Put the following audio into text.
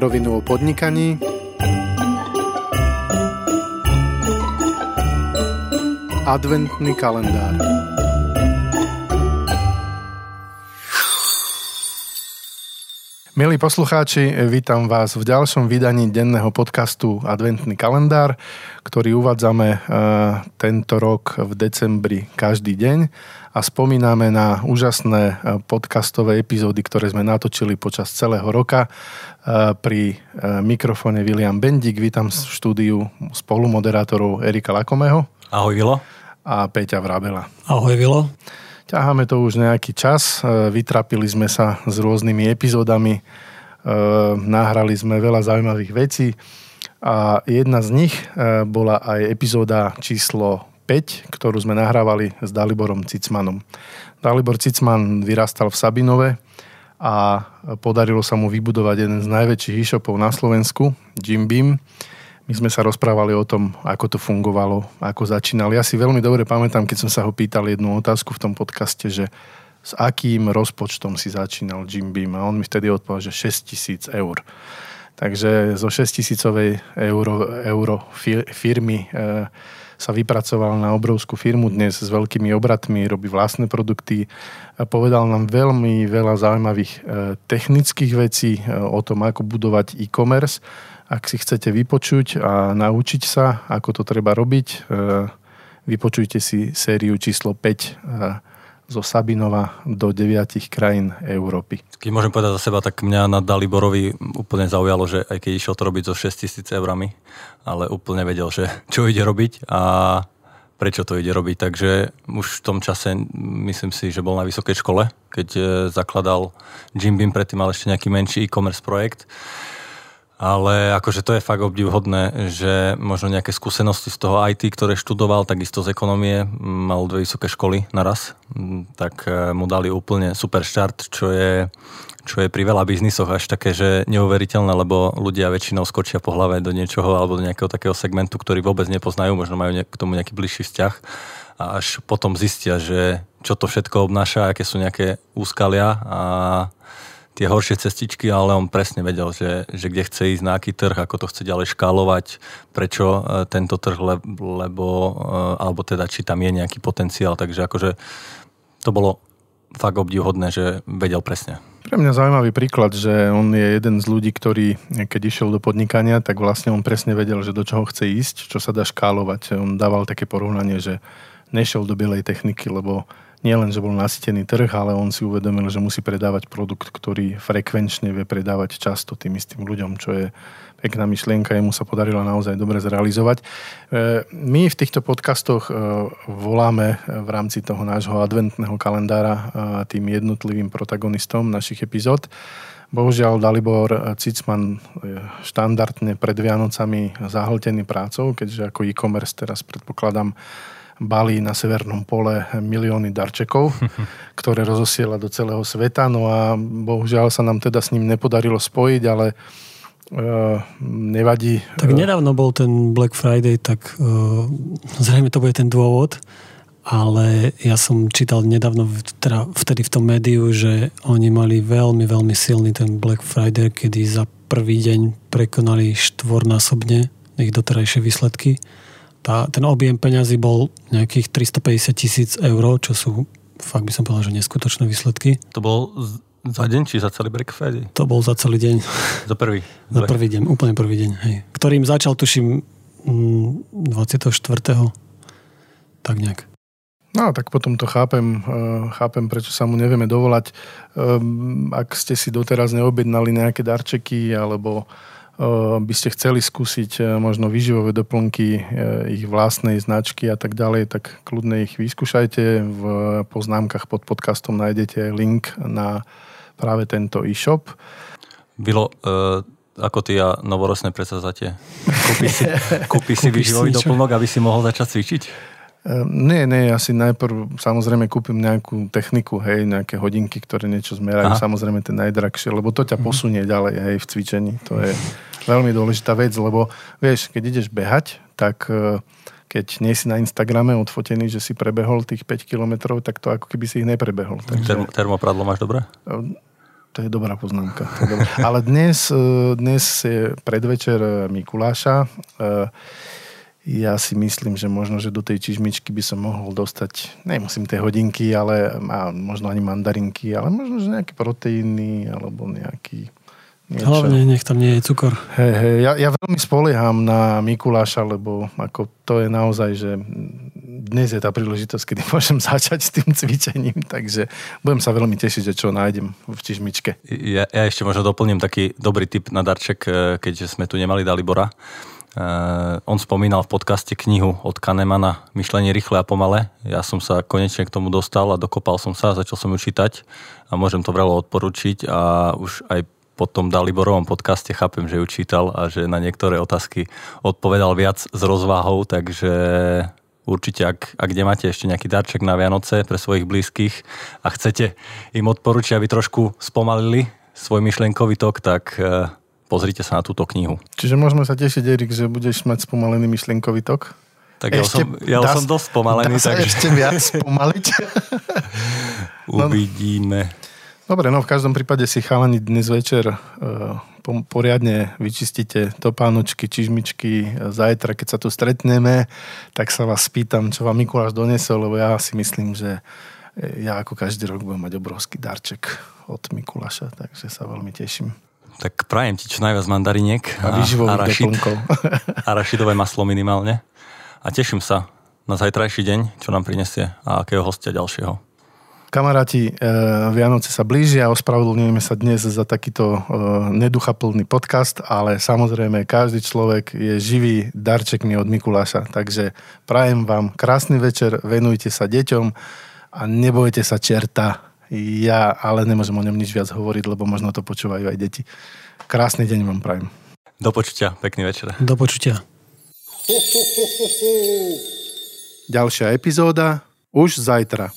Rovinu o podnikaní. Adventný kalendár Milí poslucháči, vítam vás v ďalšom vydaní denného podcastu Adventný kalendár, ktorý uvádzame e, tento rok v decembri každý deň a spomíname na úžasné e, podcastové epizódy, ktoré sme natočili počas celého roka. E, pri mikrofóne William Bendik, vítam v štúdiu spolumoderátorov Erika Lakomého. Ahoj Vilo. A Peťa Vrabela. Ahoj Vilo. Ťaháme to už nejaký čas, e, vytrapili sme sa s rôznymi epizódami, e, nahrali sme veľa zaujímavých vecí. A jedna z nich e, bola aj epizóda číslo 5, ktorú sme nahrávali s Daliborom Cicmanom. Dalibor Cicman vyrastal v Sabinove a podarilo sa mu vybudovať jeden z najväčších e-shopov na Slovensku, Jim Beam my sme sa rozprávali o tom, ako to fungovalo, ako začínal. Ja si veľmi dobre pamätám, keď som sa ho pýtal jednu otázku v tom podcaste, že s akým rozpočtom si začínal Jim Beam a on mi vtedy odpovedal, že 6 tisíc eur. Takže zo 6 tisícovej euro, euro firmy e, sa vypracoval na obrovskú firmu dnes s veľkými obratmi, robí vlastné produkty. Povedal nám veľmi veľa zaujímavých e, technických vecí e, o tom, ako budovať e-commerce ak si chcete vypočuť a naučiť sa, ako to treba robiť, e, vypočujte si sériu číslo 5 e, zo Sabinova do 9 krajín Európy. Keď môžem povedať za seba, tak mňa na Daliborovi úplne zaujalo, že aj keď išiel to robiť so 6 tisíc eurami, ale úplne vedel, že čo ide robiť a prečo to ide robiť. Takže už v tom čase myslím si, že bol na vysokej škole, keď e, zakladal Jim Beam, predtým mal ešte nejaký menší e-commerce projekt ale akože to je fakt obdivhodné, že možno nejaké skúsenosti z toho IT, ktoré študoval, takisto z ekonomie, mal dve vysoké školy naraz, tak e, mu dali úplne super štart, čo je, čo je pri veľa biznisoch až také, že neuveriteľné, lebo ľudia väčšinou skočia po hlave do niečoho alebo do nejakého takého segmentu, ktorý vôbec nepoznajú, možno majú k tomu nejaký bližší vzťah. A až potom zistia, že čo to všetko obnáša, aké sú nejaké úskalia a tie horšie cestičky, ale on presne vedel, že, že kde chce ísť, na aký trh, ako to chce ďalej škálovať, prečo e, tento trh, lebo, e, alebo teda, či tam je nejaký potenciál. Takže akože to bolo fakt obdivhodné, že vedel presne. Pre mňa zaujímavý príklad, že on je jeden z ľudí, ktorý keď išiel do podnikania, tak vlastne on presne vedel, že do čoho chce ísť, čo sa dá škálovať. On dával také porovnanie, že nešiel do bielej techniky, lebo nie len, že bol nasýtený trh, ale on si uvedomil, že musí predávať produkt, ktorý frekvenčne vie predávať často tým istým ľuďom, čo je pekná myšlienka, jemu sa podarilo naozaj dobre zrealizovať. E, my v týchto podcastoch e, voláme v rámci toho nášho adventného kalendára e, tým jednotlivým protagonistom našich epizód. Bohužiaľ Dalibor Cicman štandardne pred Vianocami zahltený prácou, keďže ako e-commerce teraz predpokladám balí na severnom pole milióny darčekov, ktoré rozosiela do celého sveta. No a bohužiaľ sa nám teda s ním nepodarilo spojiť, ale uh, nevadí. Tak nedávno bol ten Black Friday, tak uh, zrejme to bude ten dôvod, ale ja som čítal nedávno, teda vtedy v tom médiu, že oni mali veľmi, veľmi silný ten Black Friday, kedy za prvý deň prekonali štvornásobne ich doterajšie výsledky tá, ten objem peňazí bol nejakých 350 tisíc eur, čo sú fakt by som povedal, že neskutočné výsledky. To bol za deň, či za celý Black Friday? To bol za celý deň. Za prvý? za prvý deň, úplne prvý deň, hej. Ktorým začal, tuším, 24. Mm, tak nejak. No, tak potom to chápem, eh, chápem, prečo sa mu nevieme dovolať. Ehm, ak ste si doteraz neobjednali nejaké darčeky, alebo by ste chceli skúsiť e, možno výživové doplnky e, ich vlastnej značky a tak ďalej, tak kľudne ich vyskúšajte. V poznámkach pod podcastom nájdete link na práve tento e-shop. Bylo, uh, ako ty a novorosné predsazatie? Kúpi si, kúpi si výživový doplnok, aby si mohol začať cvičiť? Nie, nie, ja si najprv samozrejme kúpim nejakú techniku, hej, nejaké hodinky, ktoré niečo zmerajú, Aha. samozrejme tie najdrahšie, lebo to ťa mhm. posunie ďalej, hej, v cvičení. To je veľmi dôležitá vec, lebo vieš, keď ideš behať, tak e, keď nie si na Instagrame odfotený, že si prebehol tých 5 kilometrov, tak to ako keby si ich neprebehol. Takže... Term, termopradlo máš dobré? To je dobrá poznámka. To je dobrá. Ale dnes, e, dnes je predvečer Mikuláša. E, ja si myslím, že možno, že do tej čižmičky by som mohol dostať, nemusím tie hodinky, ale možno ani mandarinky, ale možno, že nejaké proteíny, alebo nejaký Niečo. Hlavne nech tam nie je cukor. Hej, hej, ja, ja veľmi spolieham na Mikuláša, lebo ako to je naozaj, že dnes je tá príležitosť, kedy môžem začať s tým cvičením, takže budem sa veľmi tešiť, že čo nájdem v čižmičke. Ja, ja ešte možno doplním taký dobrý tip na darček, eh, keďže sme tu nemali Dalibora. Uh, on spomínal v podcaste knihu od Kahnemana Myšlenie rýchle a pomale. Ja som sa konečne k tomu dostal a dokopal som sa, začal som ju čítať a môžem to vrelo odporučiť a už aj po tom Daliborovom podcaste chápem, že ju čítal a že na niektoré otázky odpovedal viac s rozváhou, takže určite, ak, ak nemáte ešte nejaký darček na Vianoce pre svojich blízkych a chcete im odporučiť, aby trošku spomalili svoj myšlienkový tok, tak e, pozrite sa na túto knihu. Čiže môžeme sa tešiť, Erik, že budeš mať spomalený myšlienkový tok? Tak ja som, ja dá, som dosť spomalený. Dá takže... ešte viac spomaliť? Uvidíme. Dobre, no v každom prípade si chalani dnes večer uh, poriadne vyčistíte topánočky, čižmičky. Zajtra, keď sa tu stretneme, tak sa vás spýtam, čo vám Mikuláš donesol, lebo ja si myslím, že ja ako každý rok budem mať obrovský darček od Mikuláša, takže sa veľmi teším. Tak prajem ti čo najviac mandariniek a, a, arašid, a rašidové maslo minimálne. A teším sa na zajtrajší deň, čo nám prinesie a akého hostia ďalšieho. Kamaráti, e, Vianoce sa blížia, ospravedlňujeme sa dnes za takýto e, neduchaplný podcast, ale samozrejme každý človek je živý darčekmi od Mikuláša, takže prajem vám krásny večer, venujte sa deťom a nebojte sa čerta. Ja ale nemôžem o ňom nič viac hovoriť, lebo možno to počúvajú aj deti. Krásny deň vám prajem. Do počutia, pekný večer. Do počutia. Ďalšia epizóda už zajtra.